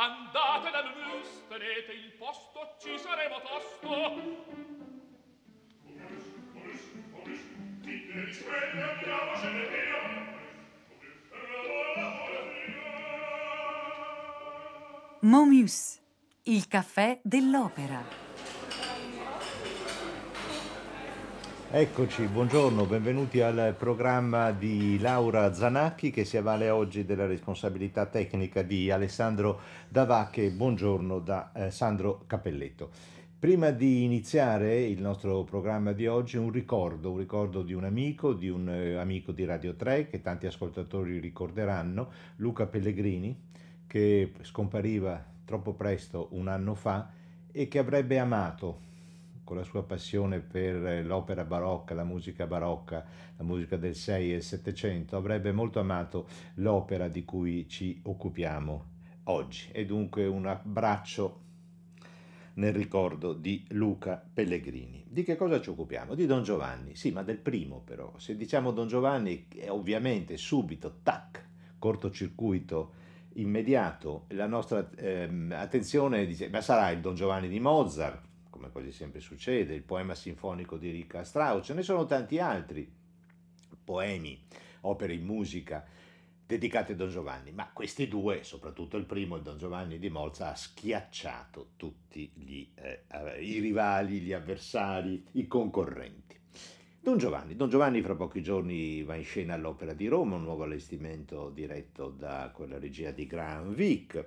Andate dal mus, tenete il posto, ci saremo tosto. Momus, il caffè dell'opera. Eccoci, buongiorno, benvenuti al programma di Laura Zanacchi che si avvale oggi della responsabilità tecnica di Alessandro Davacche. Buongiorno da eh, Sandro Capelletto. Prima di iniziare il nostro programma di oggi, un ricordo, un ricordo di un amico, di un eh, amico di Radio 3 che tanti ascoltatori ricorderanno, Luca Pellegrini, che scompariva troppo presto un anno fa e che avrebbe amato con la sua passione per l'opera barocca, la musica barocca, la musica del 6 e il 700, avrebbe molto amato l'opera di cui ci occupiamo oggi. E dunque un abbraccio nel ricordo di Luca Pellegrini. Di che cosa ci occupiamo? Di Don Giovanni, sì, ma del primo però. Se diciamo Don Giovanni, ovviamente subito, tac, cortocircuito immediato, la nostra ehm, attenzione dice, ma sarà il Don Giovanni di Mozart, come quasi sempre succede, il poema sinfonico di Richard Strauss, ce ne sono tanti altri poemi, opere in musica dedicate a Don Giovanni, ma questi due, soprattutto il primo, il Don Giovanni di Mozart, ha schiacciato tutti gli, eh, i rivali, gli avversari, i concorrenti. Don Giovanni. Don Giovanni fra pochi giorni va in scena all'Opera di Roma, un nuovo allestimento diretto da quella regia di Graham Vick.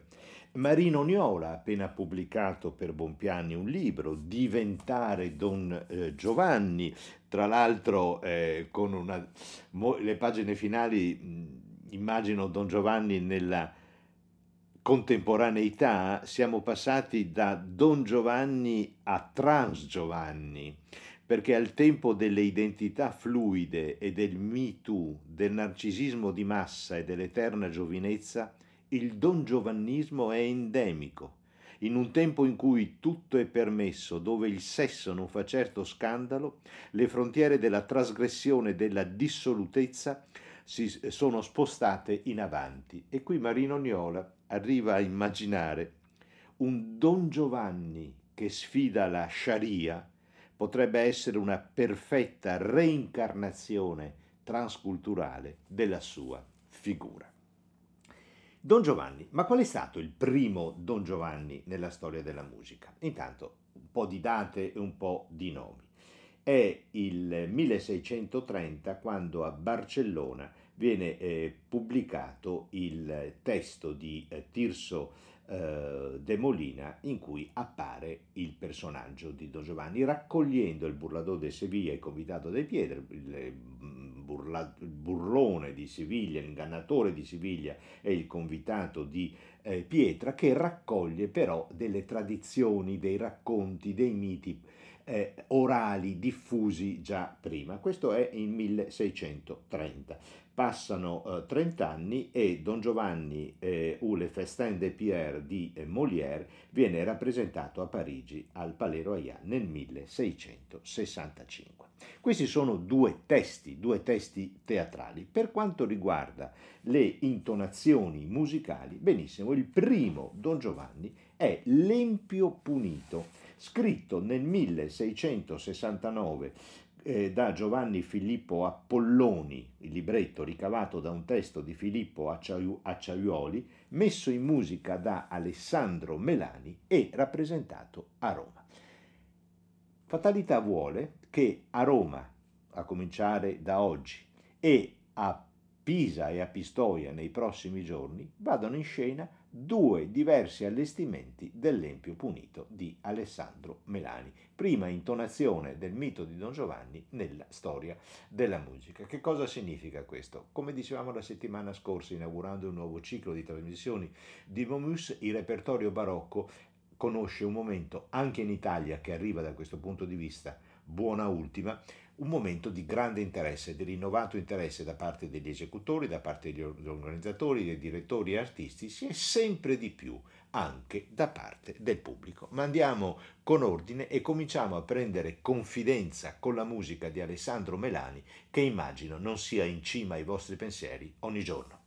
Marino Niola ha appena pubblicato per Bonpiani un libro, Diventare Don eh, Giovanni, tra l'altro eh, con una, mo, le pagine finali mh, immagino Don Giovanni nella contemporaneità, siamo passati da Don Giovanni a Trans Giovanni perché al tempo delle identità fluide e del Me Too, del narcisismo di massa e dell'eterna giovinezza, il don giovannismo è endemico. In un tempo in cui tutto è permesso, dove il sesso non fa certo scandalo, le frontiere della trasgressione e della dissolutezza si sono spostate in avanti. E qui Marino Niola arriva a immaginare un Don Giovanni che sfida la Sharia potrebbe essere una perfetta reincarnazione transculturale della sua figura. Don Giovanni, ma qual è stato il primo Don Giovanni nella storia della musica? Intanto un po' di date e un po' di nomi. È il 1630 quando a Barcellona viene eh, pubblicato il testo di eh, Tirso eh, De Molina in cui appare il personaggio di Don Giovanni raccogliendo il burlador de Sevilla, il convitato dei Piedre, il, mm, burla, il burlone di Siviglia, l'ingannatore di Siviglia e il convitato di eh, Pietra che raccoglie però delle tradizioni, dei racconti, dei miti eh, orali diffusi già prima. Questo è in 1630. Passano eh, 30 anni e Don Giovanni eh, ou le Festin de Pierre di eh, Molière viene rappresentato a Parigi al Palais Royal nel 1665. Questi sono due testi, due testi teatrali. Per quanto riguarda le intonazioni musicali, benissimo, il primo Don Giovanni è L'Empio Punito, scritto nel 1669 eh, da Giovanni Filippo Appolloni, il libretto ricavato da un testo di Filippo Acciaiuoli, messo in musica da Alessandro Melani e rappresentato a Roma. Fatalità vuole che a Roma, a cominciare da oggi, e a Pisa e a Pistoia nei prossimi giorni, vadano in scena due diversi allestimenti dell'Empio Punito di Alessandro Melani. Prima intonazione del mito di Don Giovanni nella storia della musica. Che cosa significa questo? Come dicevamo la settimana scorsa, inaugurando un nuovo ciclo di trasmissioni di Momus, il repertorio barocco conosce un momento anche in Italia che arriva da questo punto di vista buona ultima, un momento di grande interesse, di rinnovato interesse da parte degli esecutori, da parte degli organizzatori, dei direttori e artisti, e sempre di più anche da parte del pubblico. Ma andiamo con ordine e cominciamo a prendere confidenza con la musica di Alessandro Melani, che immagino non sia in cima ai vostri pensieri ogni giorno.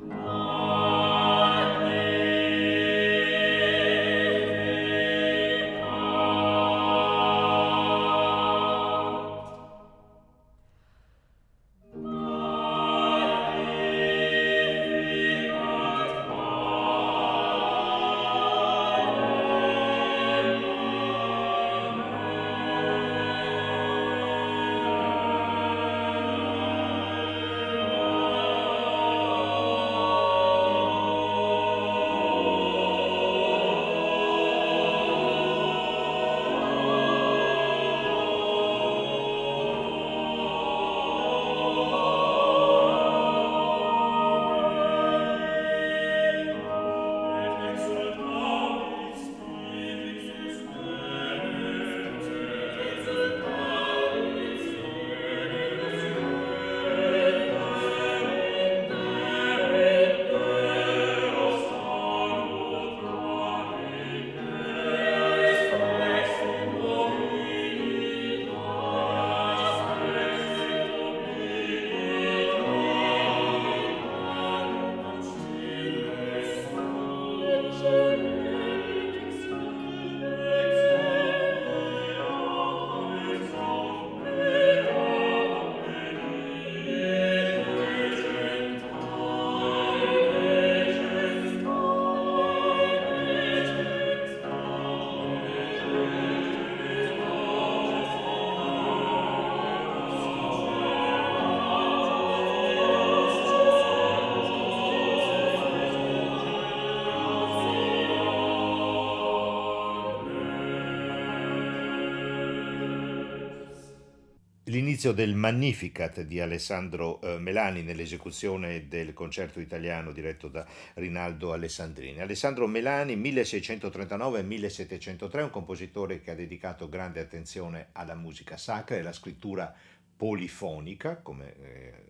Amen. L'inizio del Magnificat di Alessandro eh, Melani nell'esecuzione del concerto italiano diretto da Rinaldo Alessandrini. Alessandro Melani 1639-1703, un compositore che ha dedicato grande attenzione alla musica sacra e alla scrittura polifonica, come eh,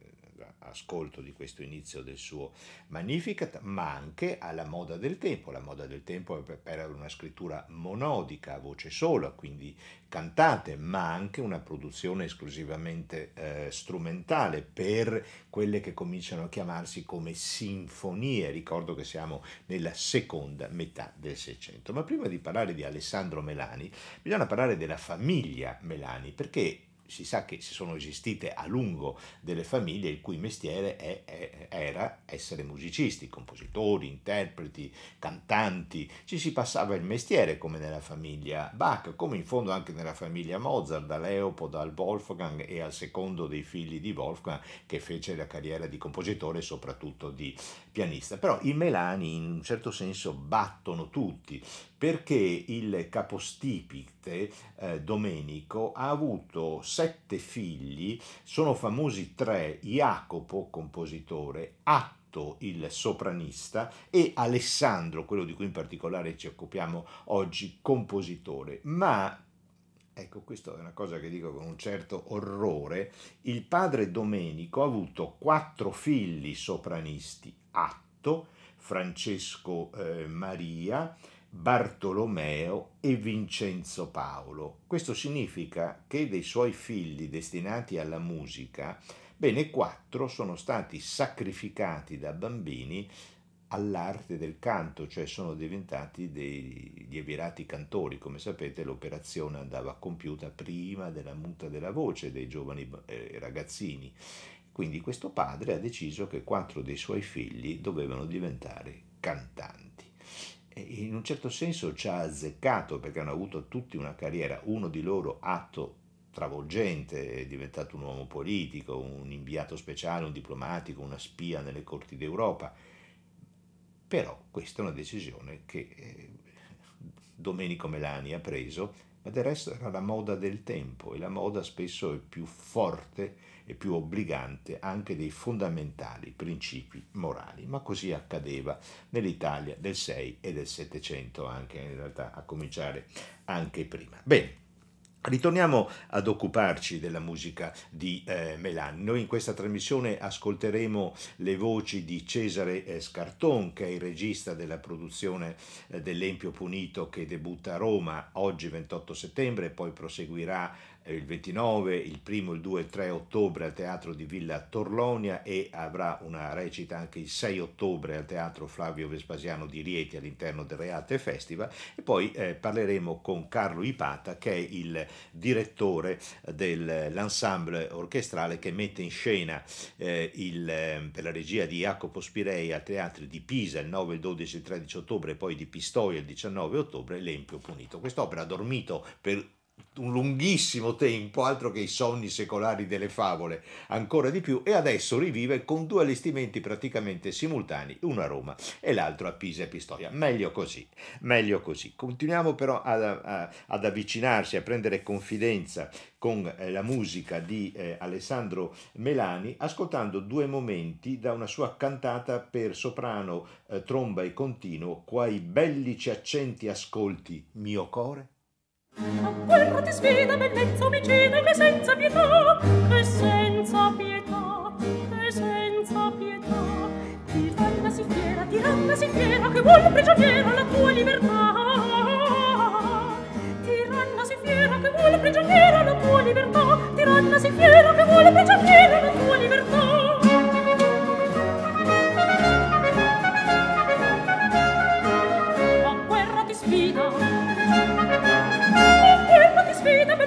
ascolto di questo inizio del suo Magnificat, ma anche alla moda del tempo. La moda del tempo era una scrittura monodica, a voce sola, quindi cantate, ma anche una produzione esclusivamente eh, strumentale per quelle che cominciano a chiamarsi come sinfonie. Ricordo che siamo nella seconda metà del Seicento. Ma prima di parlare di Alessandro Melani, bisogna parlare della famiglia Melani, perché si sa che sono esistite a lungo delle famiglie il cui mestiere è, è, era essere musicisti, compositori, interpreti, cantanti, ci si passava il mestiere come nella famiglia Bach, come in fondo anche nella famiglia Mozart, da Leopold al Wolfgang e al secondo dei figli di Wolfgang che fece la carriera di compositore e soprattutto di pianista. Però i Melani in un certo senso battono tutti perché il capostipite eh, Domenico ha avuto sette figli, sono famosi tre, Jacopo, compositore, Atto, il sopranista, e Alessandro, quello di cui in particolare ci occupiamo oggi, compositore. Ma ecco, questa è una cosa che dico con un certo orrore, il padre Domenico ha avuto quattro figli sopranisti, Atto, Francesco eh, Maria, Bartolomeo e Vincenzo Paolo. Questo significa che dei suoi figli destinati alla musica, bene quattro sono stati sacrificati da bambini all'arte del canto, cioè sono diventati degli evirati cantori. Come sapete l'operazione andava compiuta prima della muta della voce dei giovani eh, ragazzini. Quindi questo padre ha deciso che quattro dei suoi figli dovevano diventare cantanti in un certo senso ci ha azzeccato perché hanno avuto tutti una carriera, uno di loro atto travolgente, è diventato un uomo politico, un inviato speciale, un diplomatico, una spia nelle corti d'Europa. Però questa è una decisione che eh, Domenico Melani ha preso, ma del resto era la moda del tempo e la moda spesso è più forte e più obbligante anche dei fondamentali principi morali. Ma così accadeva nell'Italia del 6 e del 700, anche in realtà a cominciare anche prima. Bene. Ritorniamo ad occuparci della musica di eh, Melani. Noi in questa trasmissione ascolteremo le voci di Cesare eh, Scarton, che è il regista della produzione eh, dell'Empio Punito che debutta a Roma oggi 28 settembre e poi proseguirà il 29, il 1, il 2 e il 3 ottobre al Teatro di Villa Torlonia e avrà una recita anche il 6 ottobre al Teatro Flavio Vespasiano di Rieti all'interno del Reate Festival e poi eh, parleremo con Carlo Ipata che è il direttore dell'ensemble orchestrale che mette in scena eh, il, eh, per la regia di Jacopo Spirei al Teatro di Pisa il 9, il 12 e il 13 ottobre e poi di Pistoia il 19 ottobre l'Empio Punito. Quest'opera ha dormito per un lunghissimo tempo, altro che i sonni secolari delle favole, ancora di più, e adesso rivive con due allestimenti praticamente simultanei, uno a Roma e l'altro a Pisa e Pistoia. Meglio così, meglio così. Continuiamo però ad, a, ad avvicinarsi, a prendere confidenza con eh, la musica di eh, Alessandro Melani, ascoltando due momenti da una sua cantata per soprano, eh, tromba e continuo, quai bellici accenti ascolti, mio core. A guerra ti sfida bellezza omicida che senza pietà, che senza pietà, che senza pietà. Tiranna si fiera, tiranna si fiera che vuole prigioniera la tua libertà. Tiranna si fiera che vuole prigioniera la tua libertà. Tiranna si fiera che vuole prigioniera la tua libertà.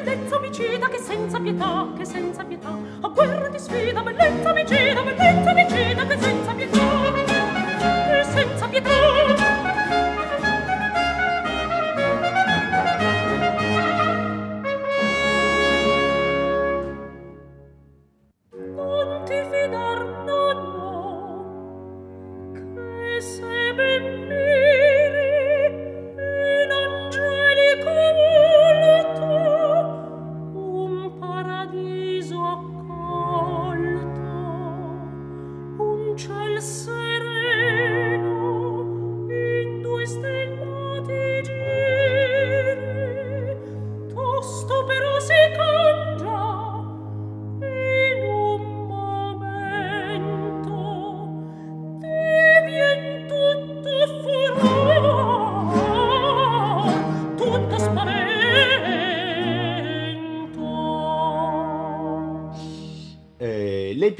bellezza omicida che senza pietà, che senza pietà, a guerra di sfida, bellezza omicida, bellezza numero si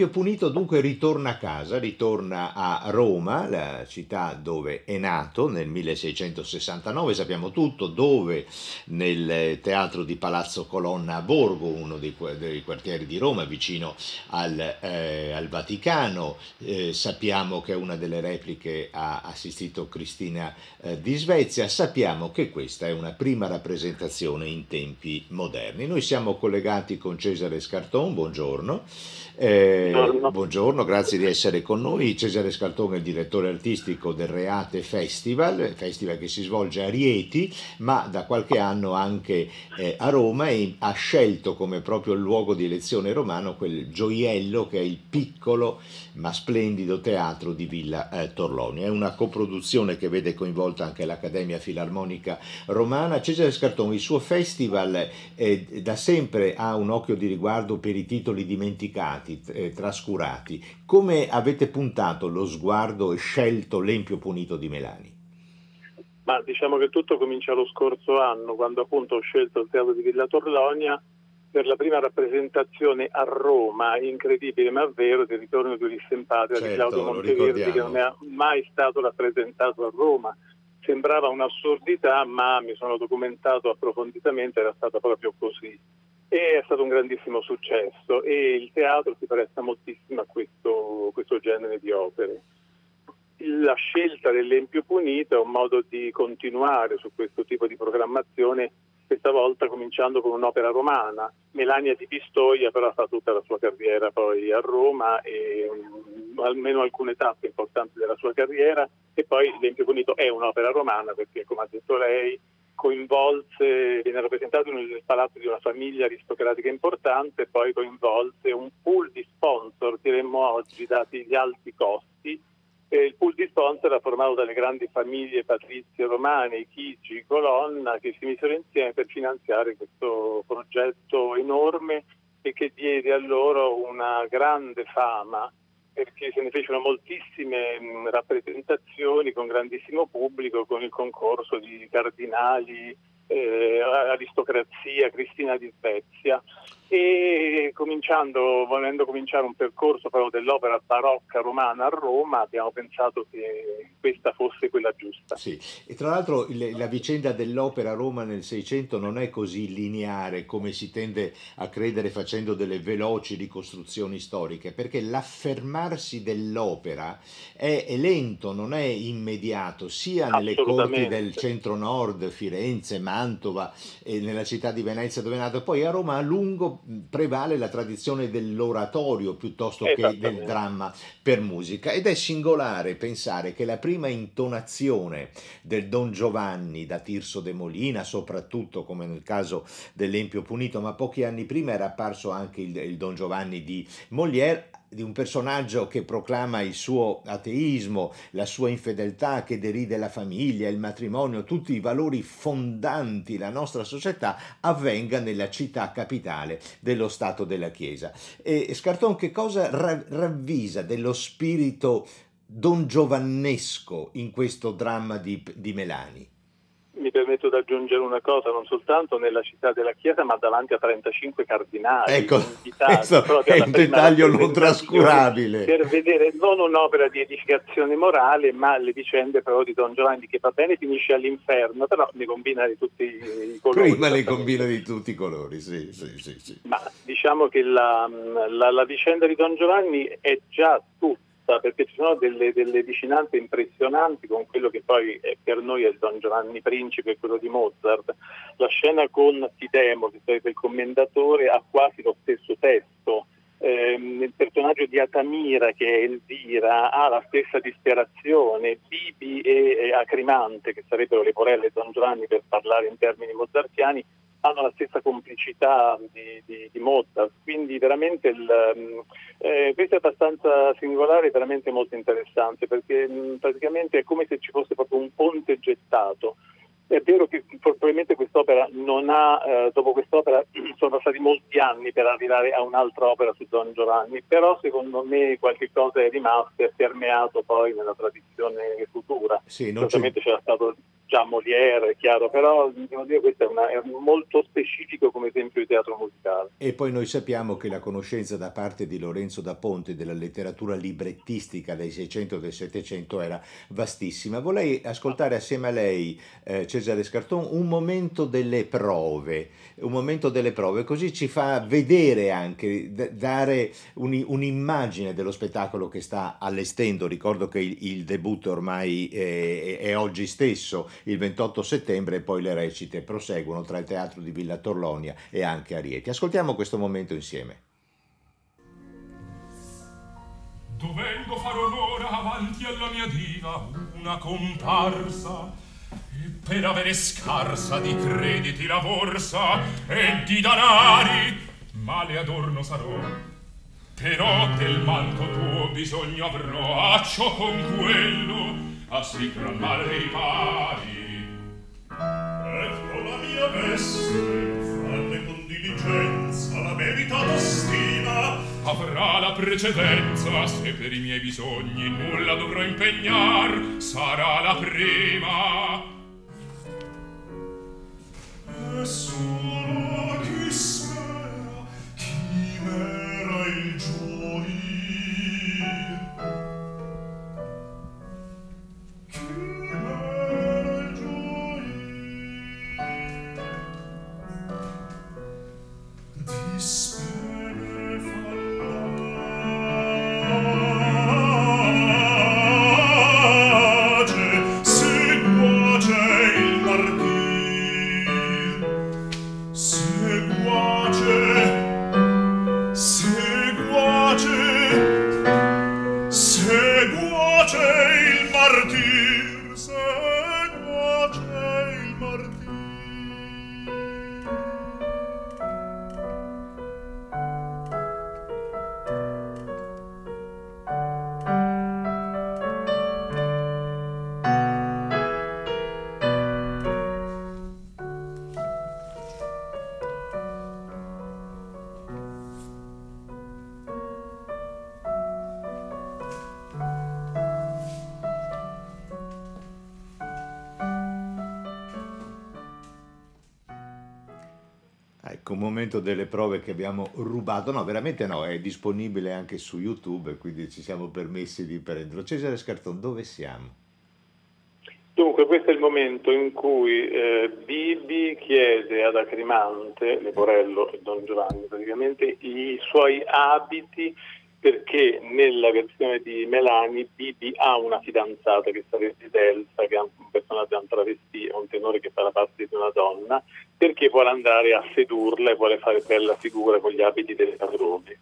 l'Empio Punito dunque ritorna a casa, ritorna a Roma, la città dove è nato nel 1669, sappiamo tutto, dove nel teatro di Palazzo Colonna a Borgo, uno dei, dei quartieri di Roma, vicino al, eh, al Vaticano, eh, sappiamo che una delle repliche ha assistito Cristina eh, di Svezia, sappiamo che questa è una prima rappresentazione in tempi moderni. Noi siamo collegati con Cesare Scarton, buongiorno. Eh, buongiorno. buongiorno. grazie di essere con noi. Cesare Scaltone è il direttore artistico del Reate Festival, festival che si svolge a Rieti, ma da qualche anno anche eh, a Roma e ha scelto come proprio luogo di elezione romano quel gioiello che è il piccolo ma splendido teatro di Villa eh, Torloni. È una coproduzione che vede coinvolta anche l'Accademia Filarmonica Romana. Cesare Scartone, il suo festival eh, da sempre ha un occhio di riguardo per i titoli dimenticati, trascurati. Come avete puntato lo sguardo e scelto l'Empio Punito di Melani? Ma diciamo che tutto comincia lo scorso anno, quando appunto ho scelto il teatro di Villa Torlonia per la prima rappresentazione a Roma, incredibile ma vero, del ritorno di Ulisse in Patria certo, di Claudio Monteverdi che non è mai stato rappresentato a Roma. Sembrava un'assurdità, ma mi sono documentato approfonditamente, era stata proprio così. E è stato un grandissimo successo e il teatro si presta moltissimo a questo, questo genere di opere. La scelta dell'Empio Punito è un modo di continuare su questo tipo di programmazione questa volta cominciando con un'opera romana. Melania di Pistoia però fa tutta la sua carriera poi a Roma e um, almeno alcune tappe importanti della sua carriera e poi L'Empio Punito è un'opera romana perché come ha detto lei coinvolse, viene rappresentato nel palazzo di una famiglia aristocratica importante, poi coinvolse un pool di sponsor, diremmo oggi, dati gli alti costi, e il pool di sponsor era formato dalle grandi famiglie patrizie romane, Chigi, Colonna, che si misero insieme per finanziare questo progetto enorme e che diede a loro una grande fama perché se ne fecero moltissime rappresentazioni con grandissimo pubblico, con il concorso di cardinali, eh, aristocrazia, Cristina di Svezia e cominciando, volendo cominciare un percorso proprio dell'opera barocca romana a Roma abbiamo pensato che questa fosse quella giusta. Sì, e tra l'altro il, la vicenda dell'opera a Roma nel Seicento non è così lineare come si tende a credere facendo delle veloci ricostruzioni storiche, perché l'affermarsi dell'opera è, è lento, non è immediato, sia nelle corti del centro-nord, Firenze, Mantova e nella città di Venezia dove è nato, poi a Roma a lungo prevale la tradizione dell'oratorio piuttosto che del dramma per musica. Ed è singolare pensare che la prima intonazione del Don Giovanni da Tirso de Molina, soprattutto come nel caso dell'Empio Punito, ma pochi anni prima era apparso anche il, il Don Giovanni di Molière, di un personaggio che proclama il suo ateismo, la sua infedeltà, che deride la famiglia, il matrimonio, tutti i valori fondanti la nostra società, avvenga nella città capitale dello Stato della Chiesa. E Scarton che cosa ravvisa dello spirito don giovannesco in questo dramma di, di Melani? Mi permetto di aggiungere una cosa, non soltanto nella città della Chiesa, ma davanti a 35 cardinali. Ecco, questo è un dettaglio non trascurabile. Per vedere non un'opera di edificazione morale, ma le vicende però di Don Giovanni, che va bene finisce all'inferno, però ne combina di tutti i colori. Prima le combina di tutti i colori, sì, sì, sì. sì. Ma diciamo che la, la, la vicenda di Don Giovanni è già tutta perché ci sono delle, delle, vicinanze impressionanti con quello che poi per noi è il Don Giovanni Principe, quello di Mozart. La scena con Tidemo, che sarebbe il commendatore, ha quasi lo stesso testo. Eh, il personaggio di Atamira, che è Elvira, ha la stessa disperazione. Bibi e, e Acrimante, che sarebbero le porelle Don Giovanni per parlare in termini mozartiani, hanno la stessa complicità di, di, di Mozart, quindi veramente il, mm, eh, questo è abbastanza singolare e veramente molto interessante perché mh, mm, praticamente è come se ci fosse proprio un ponte gettato. È vero che probabilmente quest'opera non ha, eh, dopo quest'opera sono passati molti anni per arrivare a un'altra opera su Don Giovanni, però secondo me qualche cosa è rimasto e è permeato poi nella tradizione futura. Sì, Certamente c'era stato già Molière, è chiaro, però devo dire questo è, una, è molto specifico come esempio di teatro musicale. E poi noi sappiamo che la conoscenza da parte di Lorenzo da Ponte della letteratura librettistica dei 600 e del 700 era vastissima. Vorrei ascoltare assieme a lei, eh, Cesare Scarton, un momento delle prove, un momento delle prove, così ci fa vedere anche, d- dare un, un'immagine dello spettacolo che sta allestendo. Ricordo che il, il debutto ormai eh, è oggi stesso il 28 settembre e poi le recite proseguono tra il teatro di Villa Torlonia e anche a. Ascoltiamo questo momento insieme. Dovendo far onore avanti alla mia diva una comparsa e per avere scarsa di crediti la borsa e di danari male adorno sarò però del manto tuo bisogno avrò a ciò con quello a si grammare i pari. Ecco la mia veste falle con diligenza la meritata stima avrà la precedenza se per i miei bisogni nulla dovrò impegnar sarà la prima. E solo momento delle prove che abbiamo rubato, no, veramente no, è disponibile anche su YouTube, quindi ci siamo permessi di prenderlo. Cesare Scarton, dove siamo? Dunque, questo è il momento in cui eh, Bibi chiede ad Acrimante, Leporello e Don Giovanni praticamente, i suoi abiti perché nella versione di Melani Bibi ha una fidanzata che sarebbe Delsa, che è un personaggio un travestì, un tenore che fa la parte di una donna, perché vuole andare a sedurla e vuole fare bella figura con gli abiti delle padrone.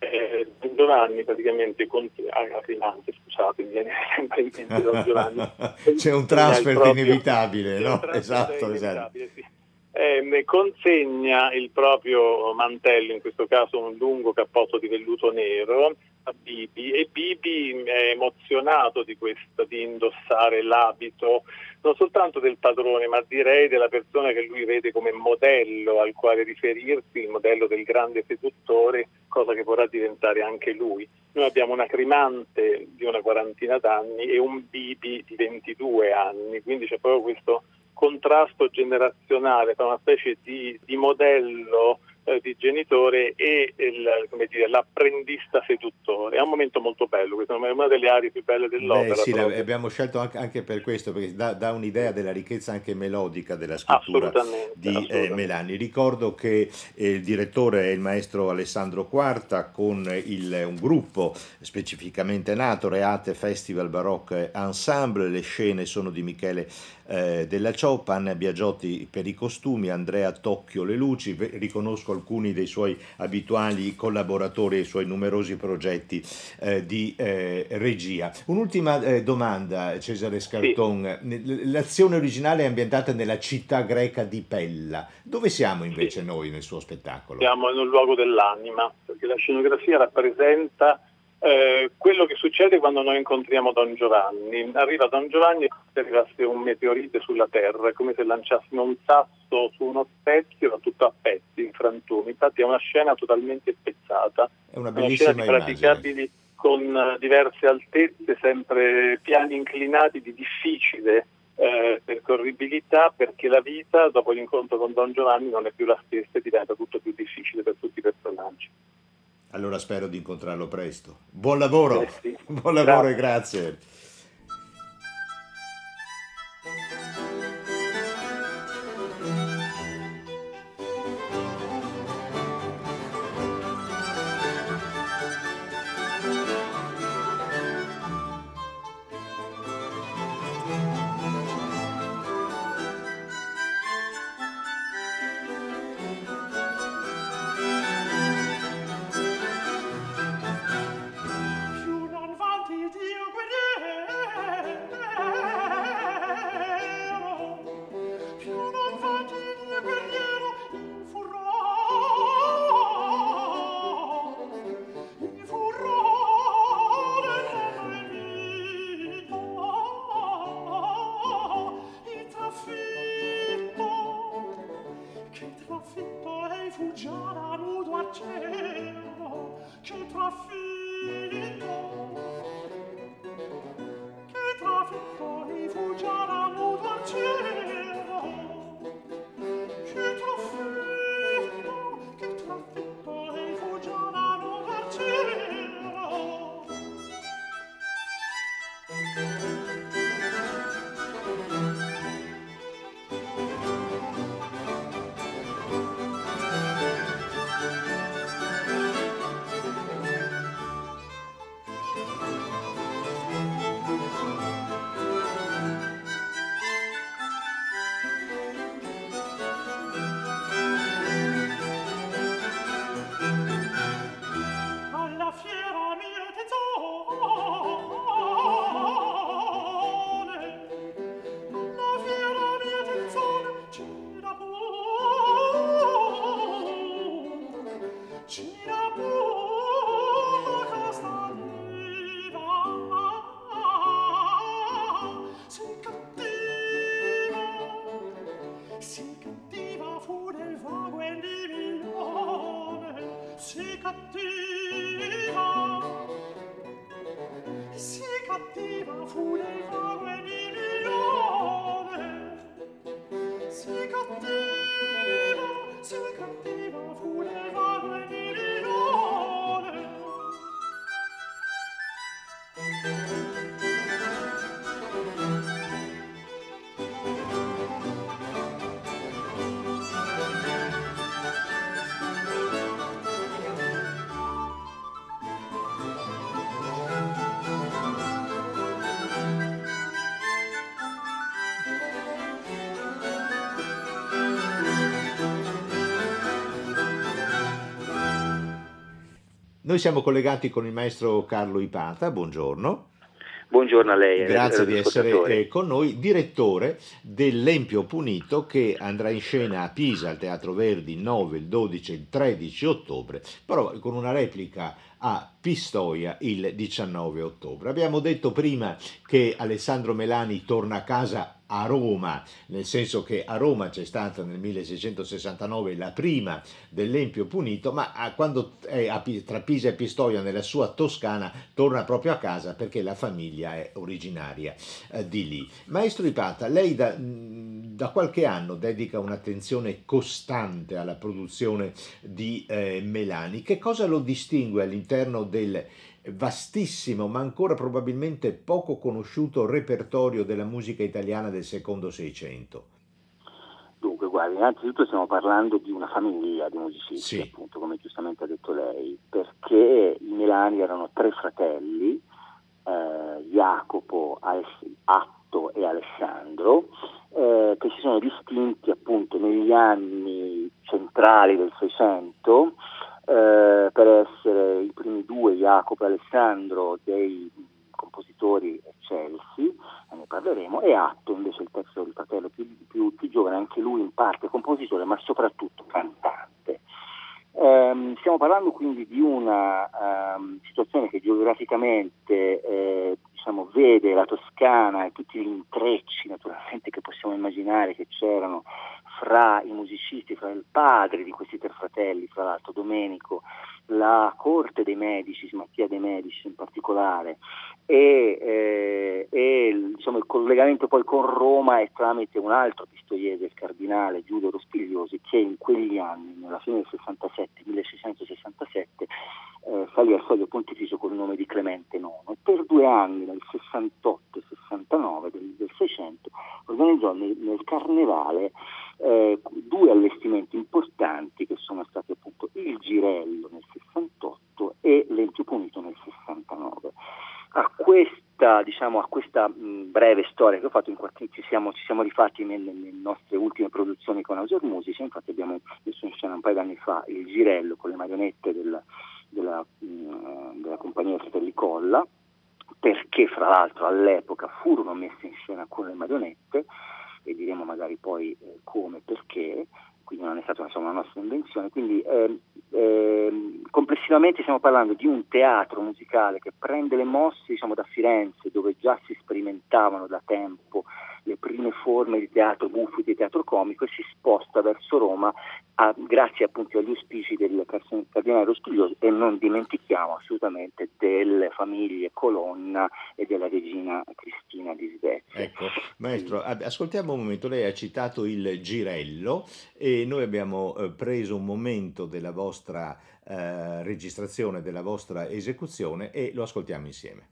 Eh, Giovanni praticamente Agrimante, ah, scusate, mi viene sempre in mente Don Giovanni. C'è un transfer proprio, inevitabile, no? Un Esatto, esatto. Sì eh, consegna il proprio mantello, in questo caso un lungo cappotto di velluto nero, a Bibi e Bibi è emozionato di questo, di indossare l'abito non soltanto del padrone, ma direi della persona che lui vede come modello al quale riferirsi, il modello del grande seduttore, cosa che vorrà diventare anche lui. Noi abbiamo una crimante di una quarantina d'anni e un Bibi di 22 anni, quindi c'è proprio questo contrasto generazionale tra una specie di, di modello eh, di genitore e il, dire, l'apprendista seduttore. È un momento molto bello, questa è una delle aree più belle dell'opera. Beh, sì, abbiamo scelto anche, anche, per questo, perché dà, dà, un'idea della ricchezza anche melodica della scrittura di eh, assolutamente. Eh, Melani. Ricordo che eh, il direttore è il maestro Alessandro Quarta con il, un gruppo specificamente nato, Reate Festival Baroque Ensemble, le scene sono di Michele eh, della Cioppa, Anna Biagiotti per i costumi, Andrea Tocchio le luci, riconosco alcuni dei suoi abituali collaboratori e i suoi numerosi progetti eh, di eh, regia. Un'ultima eh, domanda, Cesare Scarton. Sì. L'azione originale è ambientata nella città greca di Pella. Dove siamo invece sì. noi nel suo spettacolo? Siamo in un luogo dell'anima, perché la scenografia rappresenta eh, quello che succede quando noi incontriamo Don Giovanni. Arriva Don Giovanni e se arrivasse un meteorite sulla Terra, è come se lanciassimo un sasso su uno specchio, va tutto a pezzi, in frantumi. Infatti è una scena totalmente spezzata. È una bellissima una scena praticabili con diverse altezze, sempre piani inclinati di difficile eh, inesorribilità perché la vita dopo l'incontro con Don Giovanni non è più la stessa e diventa tutto più difficile per tutti i personaggi. Allora spero di incontrarlo presto. Buon lavoro, Eh sì. buon lavoro e grazie. Noi siamo collegati con il maestro Carlo Ipata, buongiorno. Buongiorno a lei. e Grazie di essere eh, con noi, direttore dell'Empio Punito che andrà in scena a Pisa al Teatro Verdi il 9, il 12 e il 13 ottobre, però con una replica a Pistoia il 19 ottobre. Abbiamo detto prima che Alessandro Melani torna a casa a Roma, nel senso che a Roma c'è stata nel 1669 la prima dell'Empio Punito, ma a- quando è tra Pisa e Pistoia nella sua Toscana torna proprio a casa perché la famiglia è originaria eh, di lì. Maestro Ipata, lei da, mh, da qualche anno dedica un'attenzione costante alla produzione di eh, Melani. Che cosa lo distingue all'interno del vastissimo, ma ancora probabilmente poco conosciuto repertorio della musica italiana del secondo Seicento? Dunque, guardi, innanzitutto stiamo parlando di una famiglia di musicisti, Sì. appunto, come giustamente ha detto lei, perché i Melani erano tre fratelli, eh, Jacopo, Atto e Alessandro, eh, che si sono distinti appunto negli anni centrali del Seicento eh, per essere i primi due, Jacopo e Alessandro, dei compositori eccelsi, ne parleremo, e Atto invece il terzo il fratello più, più- più giovane, anche lui in parte compositore, ma soprattutto cantante. Ehm, stiamo parlando quindi di una ehm, situazione che geograficamente eh, diciamo, vede la Toscana e tutti gli intrecci naturalmente che possiamo immaginare che c'erano fra i musicisti, fra il padre di questi tre fratelli, fra l'altro Domenico, la corte dei medici, Mattia dei Medici in particolare, e, eh, e diciamo, il collegamento poi con Roma è tramite un altro pistoiese, il cardinale Giulio Rospigliosi, che in quegli anni, nella fine del 67, 1667, eh, salì al soglio pontificio col nome di Clemente IX. Per due anni, nel 68 e 69 del, del 600, organizzò nel, nel carnevale eh, due allestimenti importanti che sono stati appunto il Girello nel 68 e l'Empio Punito nel 69. A questa, diciamo, a questa mh, breve storia che ho fatto, in qualche, ci, siamo, ci siamo rifatti nelle, nelle, nostre ultime produzioni con Ausor Music, infatti abbiamo messo in scena un paio d'anni fa il Girello con le marionette del, della, mh, della compagnia Fratelli Colla, perché fra l'altro all'epoca furono messe in scena con le marionette e diremo magari poi eh, come perché, quindi non è stata insomma, una nostra invenzione. Quindi eh, eh, complessivamente stiamo parlando di un teatro musicale che prende le mosse diciamo, da Firenze, dove già si sperimentavano da tempo le prime forme di teatro buffo di teatro comico e si sposta verso Roma a, grazie appunto agli auspici del cardinale Rospigliosi e non dimentichiamo assolutamente delle famiglie Colonna e della regina Cristina di Svezia. Ecco, maestro, ascoltiamo un momento, lei ha citato il girello e noi abbiamo eh, preso un momento della vostra eh, registrazione, della vostra esecuzione e lo ascoltiamo insieme.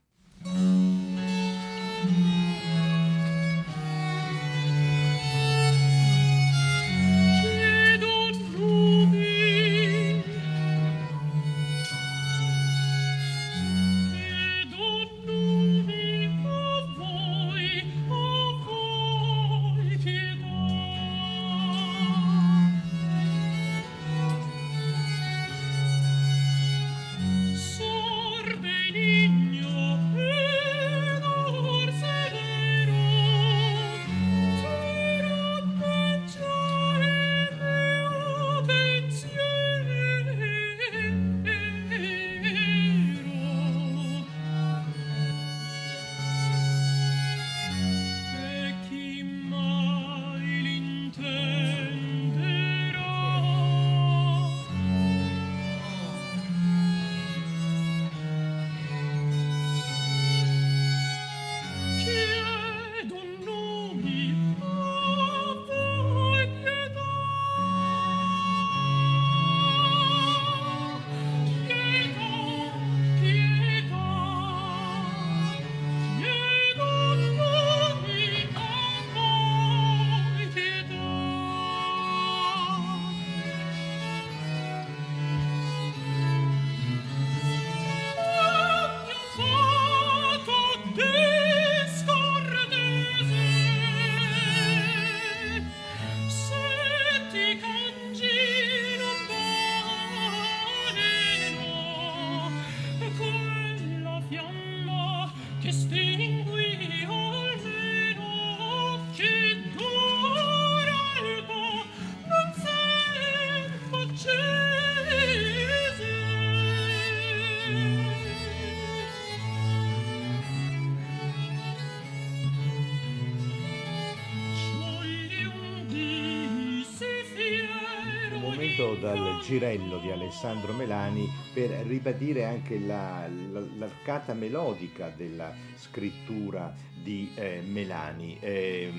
Girello di Alessandro Melani per ribadire anche la, la, l'arcata melodica della scrittura di eh, Melani. Eh,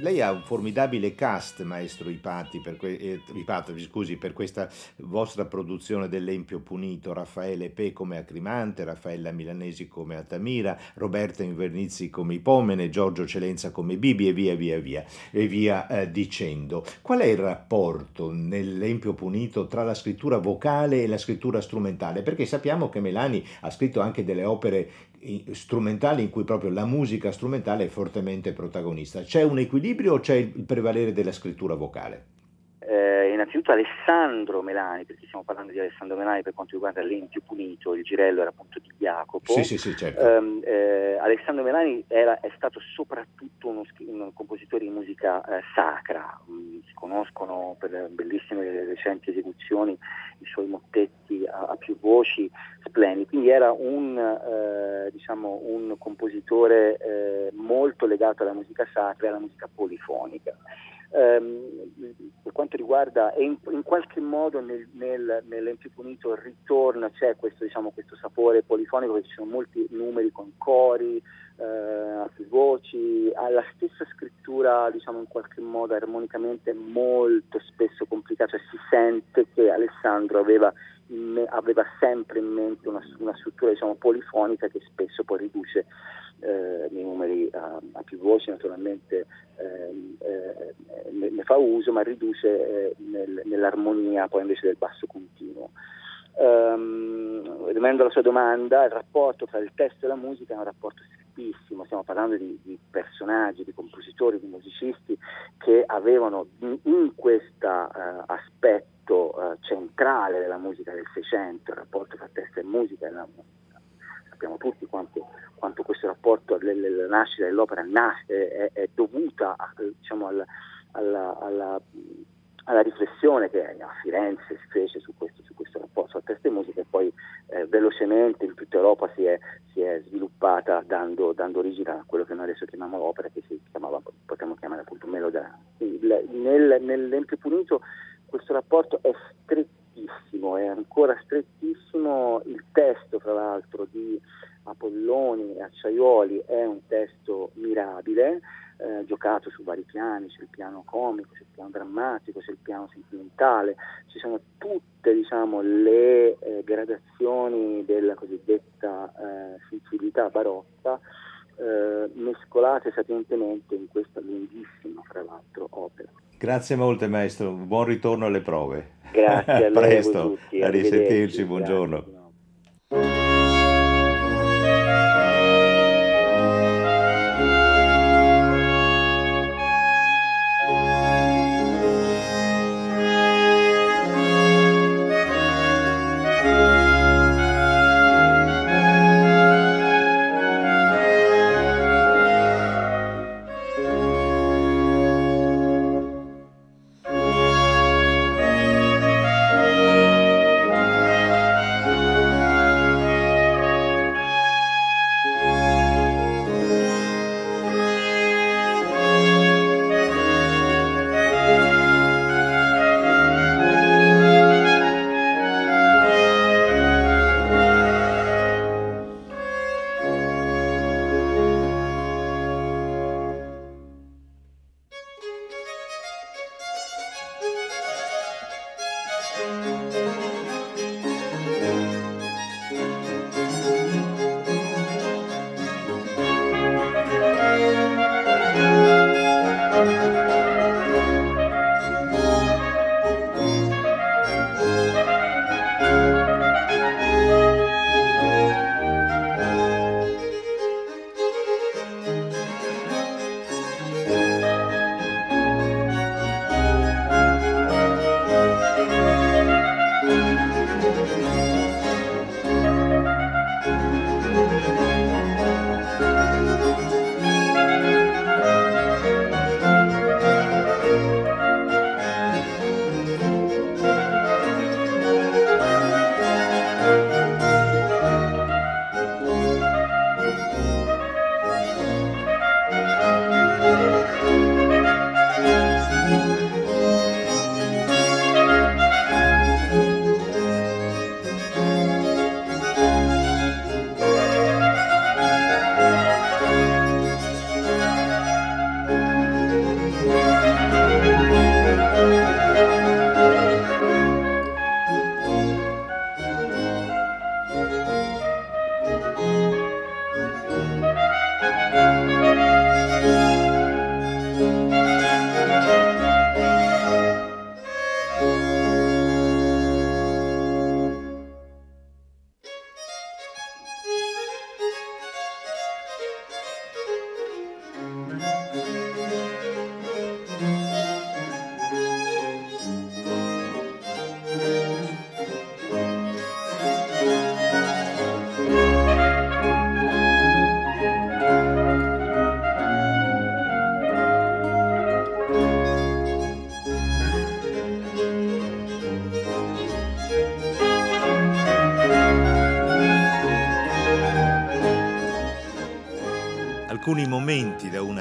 lei ha un formidabile cast, maestro Ipati, per, que- eh, Ipati, scusi, per questa vostra produzione dell'Empio Punito, Raffaele Pe come Acrimante, Raffaella Milanesi come Altamira, Roberta Invernizzi come Ipomene, Giorgio Celenza come Bibi e via via via e via eh, dicendo. Qual è il rapporto nell'Empio Punito tra la scrittura vocale e la scrittura strumentale? Perché sappiamo che Melani ha scritto anche delle opere strumentali in cui proprio la musica strumentale è fortemente protagonista. C'è un equilibrio o c'è il prevalere della scrittura vocale? Innanzitutto Alessandro Melani, perché stiamo parlando di Alessandro Melani per quanto riguarda l'Empio Punito, il girello era appunto di Jacopo. Sì, sì, sì, certo. Um, eh, Alessandro Melani era, è stato soprattutto uno, un compositore di musica eh, sacra, um, si conoscono per bellissime recenti esecuzioni i suoi mottetti a, a più voci splendidi, quindi era un, eh, diciamo, un compositore eh, molto legato alla musica sacra e alla musica polifonica. Ehm, per quanto riguarda, e in, in qualche modo nel, nel, nell'Empio Punito ritorna, c'è questo, diciamo, questo sapore polifonico, perché ci sono molti numeri con cori, eh, altre voci, ha la stessa scrittura, diciamo, in qualche modo armonicamente molto spesso complicata, cioè si sente che Alessandro aveva, me, aveva sempre in mente una, una struttura diciamo, polifonica che spesso poi riduce eh, nei numeri a, a, più voci naturalmente ehm, eh, ne, ne, fa uso ma riduce eh, nel, nell'armonia poi invece del basso continuo. Um, alla sua domanda, il rapporto tra il testo e la musica è un rapporto strettissimo, stiamo parlando di, di personaggi, di compositori, di musicisti che avevano in, questo uh, aspetto uh, centrale della musica del Seicento, il rapporto tra testo e musica, sappiamo tutti quanto, quanto questo rapporto, la nascita dell'opera nasce, è, è dovuta a, diciamo, alla, alla, alla, alla, riflessione che a Firenze si fece su questo, su questo rapporto tra testo e musica e poi eh, velocemente in tutta Europa si è, si è sviluppata dando, dando, origine a quello che noi adesso chiamiamo opera, che si chiamava, potremmo chiamare appunto melodramma. Nel, nell'Empio Punito questo rapporto è strettissimo, è ancora strettissimo, il testo fra l'altro di Apolloni e Acciaioli è un testo mirabile, eh, giocato su vari piani, c'è il piano comico, c'è il piano drammatico, c'è il piano sentimentale, ci sono tutte diciamo, le eh, gradazioni della cosiddetta eh, sensibilità barocca eh, mescolate sapientemente in questa lunghissima, fra l'altro, opera. Grazie molte maestro, buon ritorno alle prove. Grazie a presto, a risentirci, buongiorno. Grazie.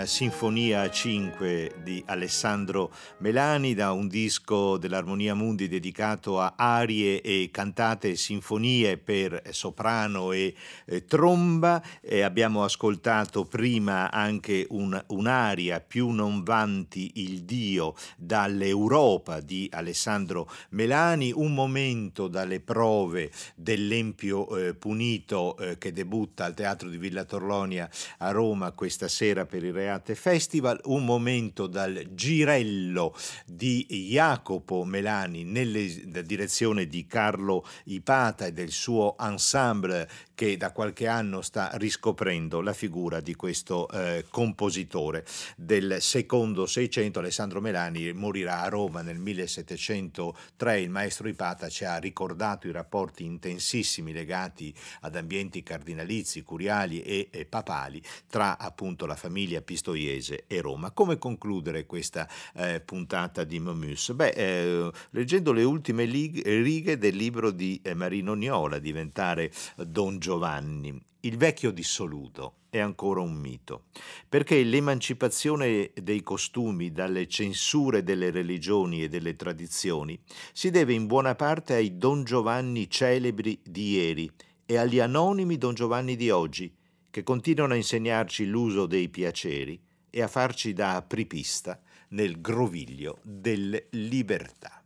Sinfonia a 5 di Alessandro Melani, da un disco dell'Armonia Mundi dedicato a arie e cantate e sinfonie per soprano e eh, tromba. E abbiamo ascoltato prima anche un, un'aria più non vanti il Dio dall'Europa di Alessandro Melani, un momento dalle prove dell'Empio eh, Punito eh, che debutta al Teatro di Villa Torlonia a Roma questa sera per il Reate Festival, un momento dal girello di Jacopo Melani nella direzione di Carlo Ipata e del suo ensemble che da qualche anno sta riscoprendo la figura di questo eh, compositore del secondo Seicento. Alessandro Melani morirà a Roma nel 1703. Il maestro Ipata ci ha ricordato i rapporti intensissimi legati ad ambienti cardinalizi, curiali e, e papali tra appunto la famiglia pistoiese e Roma. Come concludere questa eh, puntata di Momus? Beh, eh, leggendo le ultime righe del libro di eh, Marino Niola, Diventare Don Giovanni. Il vecchio dissoluto è ancora un mito, perché l'emancipazione dei costumi dalle censure delle religioni e delle tradizioni si deve in buona parte ai Don Giovanni celebri di ieri e agli anonimi Don Giovanni di oggi, che continuano a insegnarci l'uso dei piaceri e a farci da apripista nel groviglio delle libertà.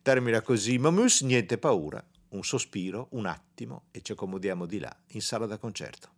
Termina così Momus, niente paura, un sospiro, un attimo e ci accomodiamo di là in sala da concerto.